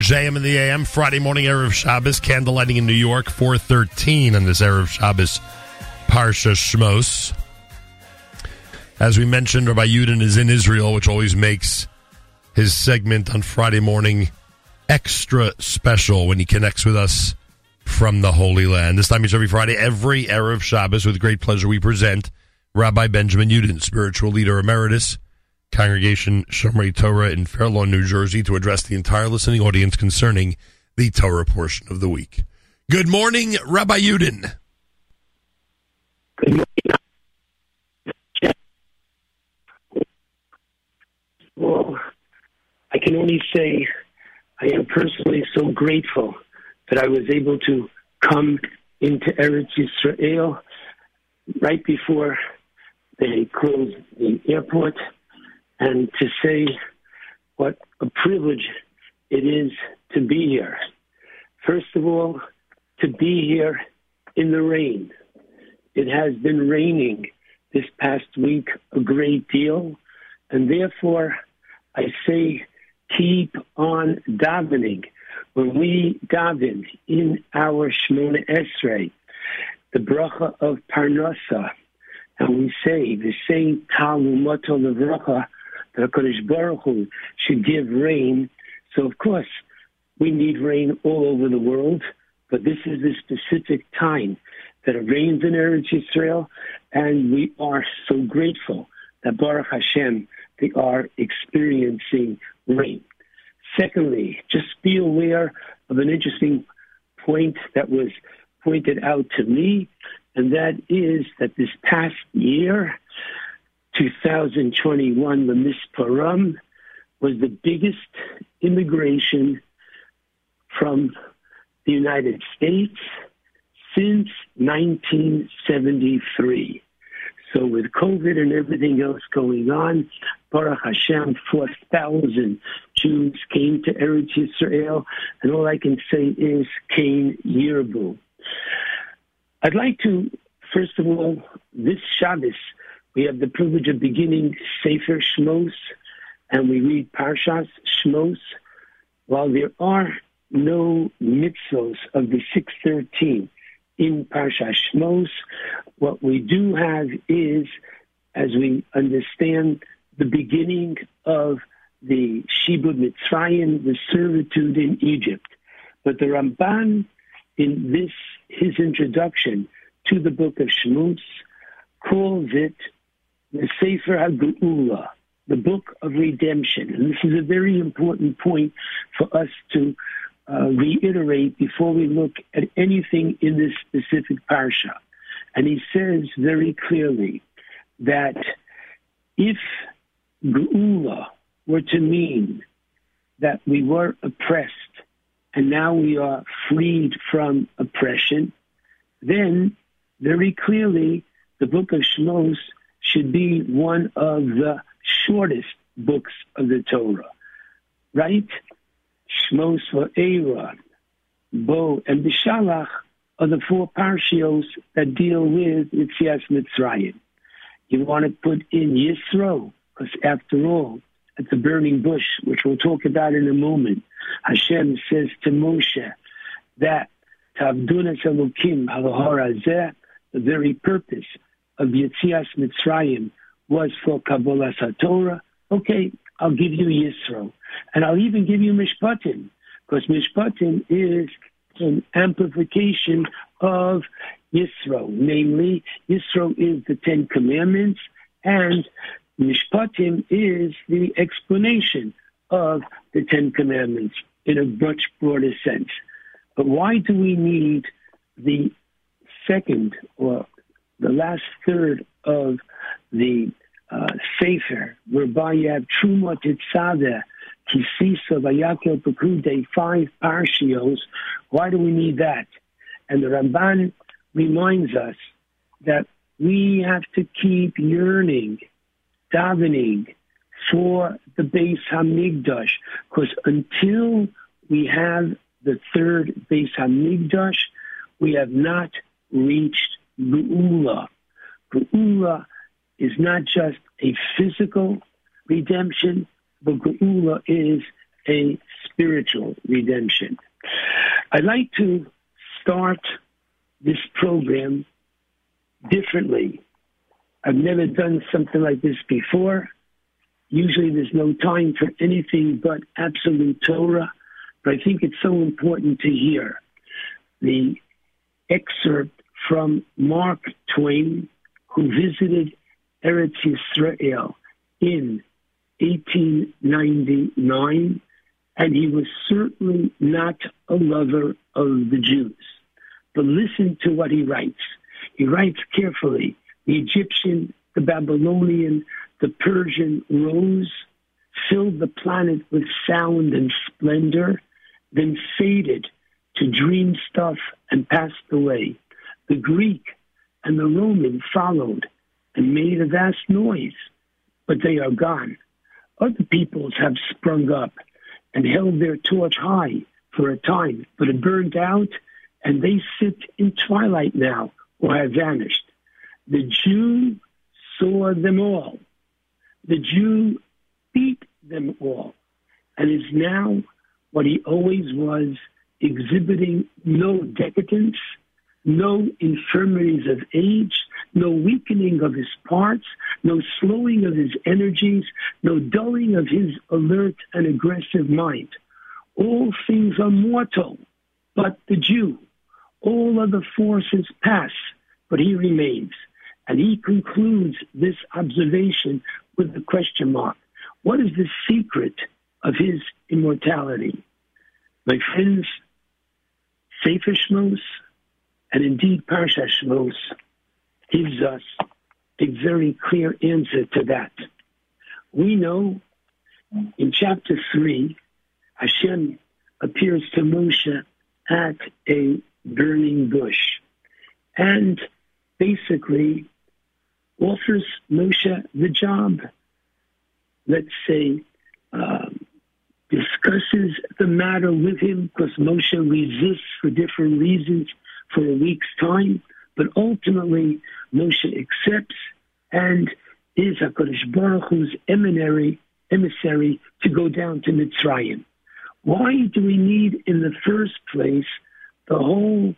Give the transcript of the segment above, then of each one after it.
JM in the AM, Friday morning, Erev Shabbos, candle lighting in New York, 413 on this Erev Shabbos, Parsha Shmos. As we mentioned, Rabbi Yudin is in Israel, which always makes his segment on Friday morning extra special when he connects with us from the Holy Land. This time each every Friday, every Erev Shabbos, with great pleasure, we present Rabbi Benjamin Yudin, spiritual leader emeritus Congregation Shomrei Torah in Fair Lawn, New Jersey, to address the entire listening audience concerning the Torah portion of the week. Good morning, Rabbi Yudin. Good morning. Well, I can only say I am personally so grateful that I was able to come into Eretz Yisrael right before they closed the airport and to say what a privilege it is to be here. First of all, to be here in the rain. It has been raining this past week a great deal, and therefore I say keep on davening. When we daven in our Shemona Esrei, the bracha of Parnasa, and we say the same Tal U'matar Levracha, HaKadosh Baruch Hu should give rain. So, of course, we need rain all over the world, but this is the specific time that it rains in Eretz Yisrael, and we are so grateful that Baruch Hashem, they are experiencing rain. Secondly, just be aware of an interesting point that was pointed out to me, and that is that this past year, 2021, the Misparam was the biggest immigration from the United States since 1973. So with COVID and everything else going on, Baruch Hashem, 4,000 Jews came to Eretz Yisrael, and all I can say is Ken Yirbu. I'd like to, first of all, this Shabbos, we have the privilege of beginning Sefer Shmos, and we read Parshas Shmos. While there are no mitzvos of the 613 in Parshas Shmos, what we do have is, as we understand the beginning of the Shibud Mitzrayim, the servitude in Egypt. But the Ramban, in this his introduction to the book of Shmos, calls it the Sefer HaGeula, the book of redemption. And this is a very important point for us to uh, reiterate before we look at anything in this specific parsha. And he says very clearly that if Geula were to mean that we were oppressed and now we are freed from oppression, then very clearly the book of Shmos should be one of the shortest books of the Torah, right? Shmos Va'eira, Bo, and Beshalach are the four parshios that deal with Yitzias Mitzrayim. You want to put in Yisro, because after all, at the burning bush, which we'll talk about in a moment, Hashem says to Moshe that Tavdunas Elokim Hazeh, the very purpose of Yitzias Mitzrayim was for Kabbalas Torah, okay, I'll give you Yisro. And I'll even give you Mishpatim, because Mishpatim is an amplification of Yisro. Namely, Yisro is the Ten Commandments, and Mishpatim is the explanation of the Ten Commandments in a much broader sense. But why do we need the second or the last third of the uh, Sefer, whereby you have Terumah Tetzaveh, Kisisa, Vayakhel Pekudei, five parshios. Why do we need that? And the Ramban reminds us that we have to keep yearning, davening for the Beis Hamikdash, because until we have the third Beis Hamikdash, we have not reached Geula. Geula is not just a physical redemption, but Geula is a spiritual redemption. I'd like to start this program differently. I've never done something like this before. Usually there's no time for anything but absolute Torah, but I think it's so important to hear the excerpt from Mark Twain, who visited Eretz Yisrael in 1899, and he was certainly not a lover of the Jews. But listen to what he writes. He writes carefully the Egyptian, the Babylonian, the Persian rose, filled the planet with sound and splendor, then faded to dream stuff and passed away. The Greek and the Roman followed and made a vast noise, but they are gone. Other peoples have sprung up and held their torch high for a time, but it burned out, and they sit in twilight now or have vanished. The Jew saw them all. The Jew beat them all, and is now what he always was, exhibiting no decadence, no infirmities of age, no weakening of his parts, no slowing of his energies, no dulling of his alert and aggressive mind. All things are mortal, but the Jew. All other forces pass, but he remains. And he concludes this observation with the question mark. What is the secret of his immortality? My friends, Sefer Shmos, and indeed Parsha Shmos, gives us a very clear answer to that. We know in chapter 3, Hashem appears to Moshe at a burning bush and basically offers Moshe the job. Let's say, um, discusses the matter with him because Moshe resists for different reasons for a week's time but ultimately, Moshe accepts and is HaKadosh Baruch Hu's eminary, emissary to go down to Mitzrayim. Why do we need, in the first place, the whole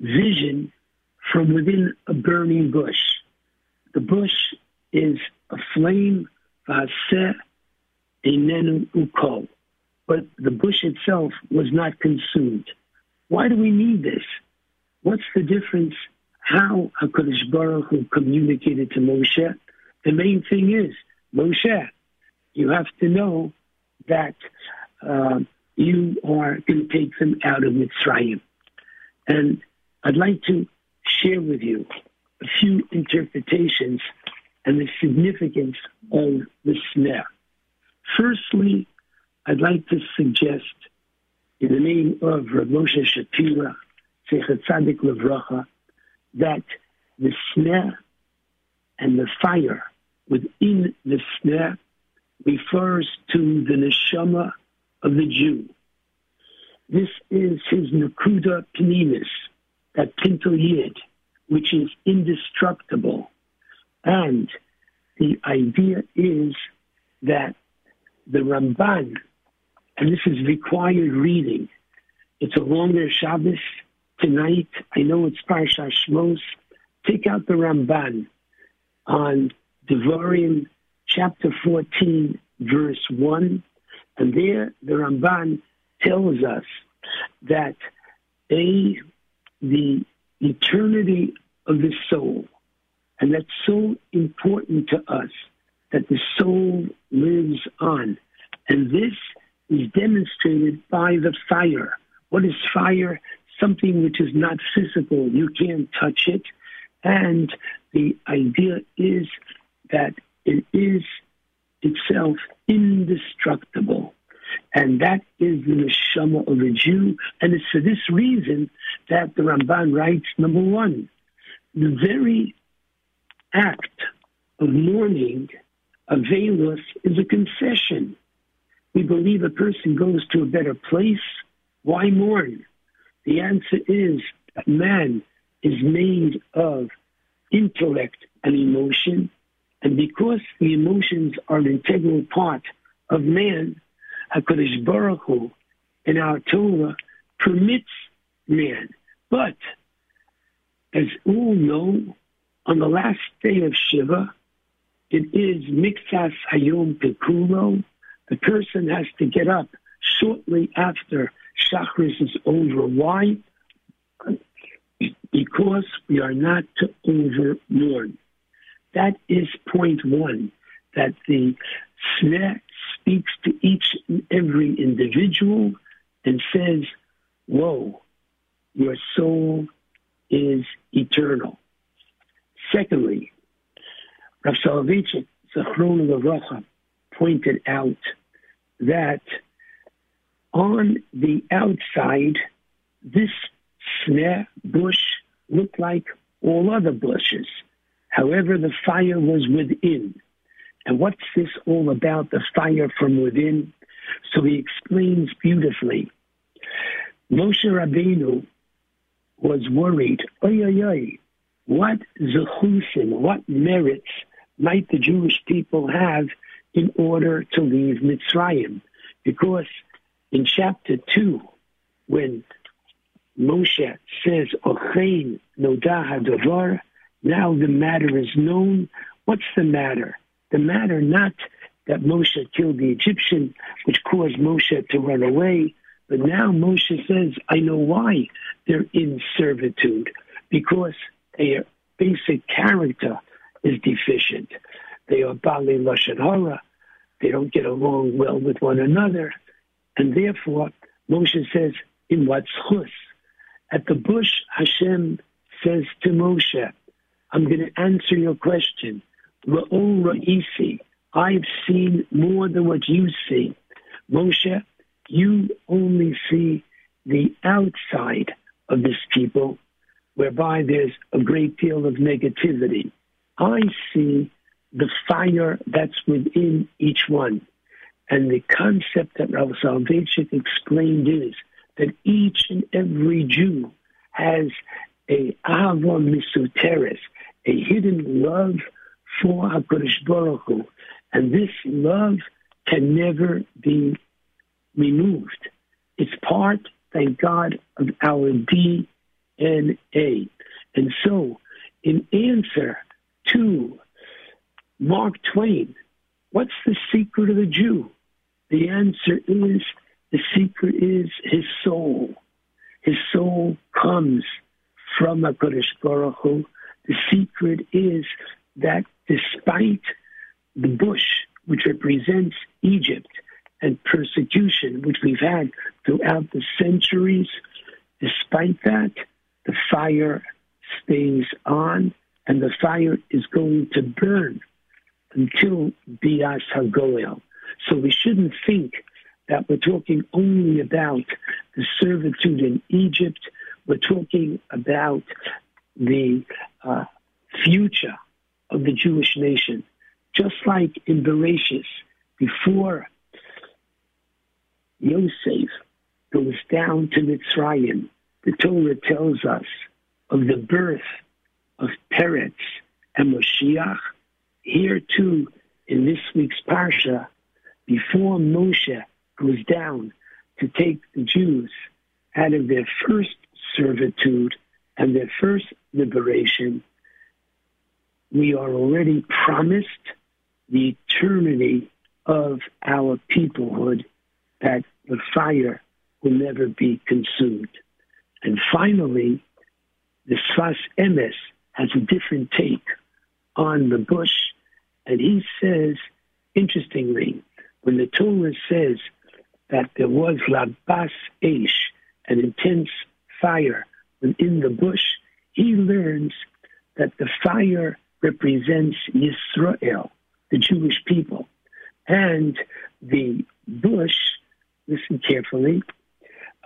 vision from within a burning bush? The bush is a flame, vaseh, enenu uko. But the bush itself was not consumed. Why do we need this? What's the difference? How HaKadosh Baruch Hu communicated to Moshe? The main thing is, Moshe, you have to know that uh, you are going to take them out of Mitzrayim. And I'd like to share with you a few interpretations and the significance of the Sneh. Firstly, I'd like to suggest, in the name of Rav Moshe Shapira, Tzadik Levracha, that the Sneh and the fire within the Sneh refers to the neshama of the Jew. This is his nakuda pnimis, that pintele Yid, which is indestructible. And the idea is that the Ramban, and this is required reading, it's a longer Shabbos, tonight. I know it's Parsha Shmos. Take out the Ramban on Devarim chapter 14, verse 1. And there the Ramban tells us that A, the eternity of the soul, and that's so important to us that the soul lives on. And this is demonstrated by the fire. What is fire? something which is not physical. You can't touch it. And the idea is that it is itself indestructible. And that is the neshama of a Jew. And it's for this reason that the Ramban writes, number one, the very act of mourning, aveilus, is a concession. We believe a person goes to a better place. Why mourn? The answer is that man is made of intellect and emotion, and because the emotions are an integral part of man, HaKadosh Baruch Hu in our Torah permits man. But, as all know, on the last day of Shiva, it is Miktzas Hayom K'kulo. The person has to get up shortly after Shachris is over. Why? Because we are not to overmourn. That is point one, that the Sneh speaks to each and every individual and says, Whoa, your soul is eternal. Secondly, Rav Soloveitchik, Zichrono Livracha, pointed out that on the outside, this Sneh bush looked like all other bushes. However, the fire was within. And what's this all about, the fire from within? So he explains beautifully. Moshe Rabbeinu was worried, oy, oy, oy, what zechusim, what merits might the Jewish people have in order to leave Mitzrayim? Because in chapter 2, when Moshe says, nodah hadavar, now the matter is known. What's the matter? The matter not that Moshe killed the Egyptian, which caused Moshe to run away, but now Moshe says, I know why they're in servitude, because their basic character is deficient. They are Baalei Lashon Hara. They don't get along well with one another. And therefore, Moshe says, in what chus? At the bush, Hashem says to Moshe, I'm going to answer your question. Ra'ol ra'isi. I've seen more than what you see. Moshe, you only see the outside of this people, whereby there's a great deal of negativity. I see the fire that's within each one. And the concept that Rav Soloveitchik explained is that each and every Jew has a ava misuteres, a hidden love for HaKadosh Baruch Hu. And this love can never be removed. It's part, thank God, of our DNA. And so, in answer to Mark Twain, what's the secret of the Jew? The answer is the secret is his soul. His soul comes from HaKadosh Baruch Hu. The secret is that despite the bush, which represents Egypt, and persecution, which we've had throughout the centuries, despite that, the fire stays on, and the fire is going to burn until Bias Hagoel. So we shouldn't think that we're talking only about the servitude in Egypt. We're talking about the uh, future of the Jewish nation. Just like in Bereshis, before Yosef goes down to Mitzrayim, the Torah tells us of the birth of Peretz and Moshiach. Here too, in this week's Parsha, before Moshe goes down to take the Jews out of their first servitude and their first liberation, we are already promised the eternity of our peoplehood, that the fire will never be consumed. And finally, the Sfas Emes has a different take on the bush, and he says, interestingly, when the Torah says that there was labas eish, an intense fire within the bush, he learns that the fire represents Yisrael, the Jewish people, and the bush, listen carefully,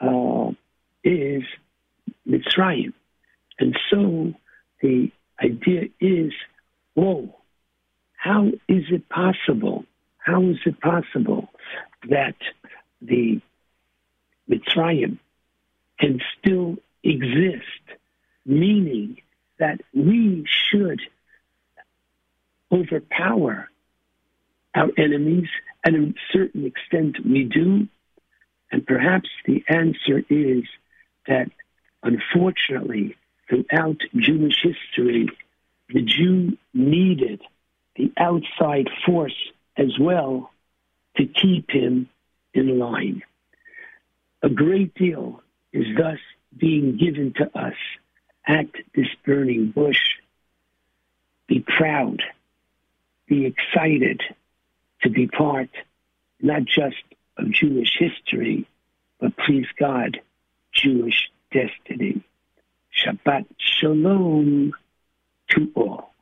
uh, is Mitzrayim. And so the idea is, whoa, how is it possible? How is it possible that the Mitzrayim can still exist, meaning that we should overpower our enemies? And to a certain extent, we do. And perhaps the answer is that, unfortunately, throughout Jewish history, the Jew needed outside force as well to keep him in line. A great deal is thus being given to us at this burning bush. Be proud, be excited to be part not just of Jewish history, but please God, Jewish destiny. Shabbat Shalom to all.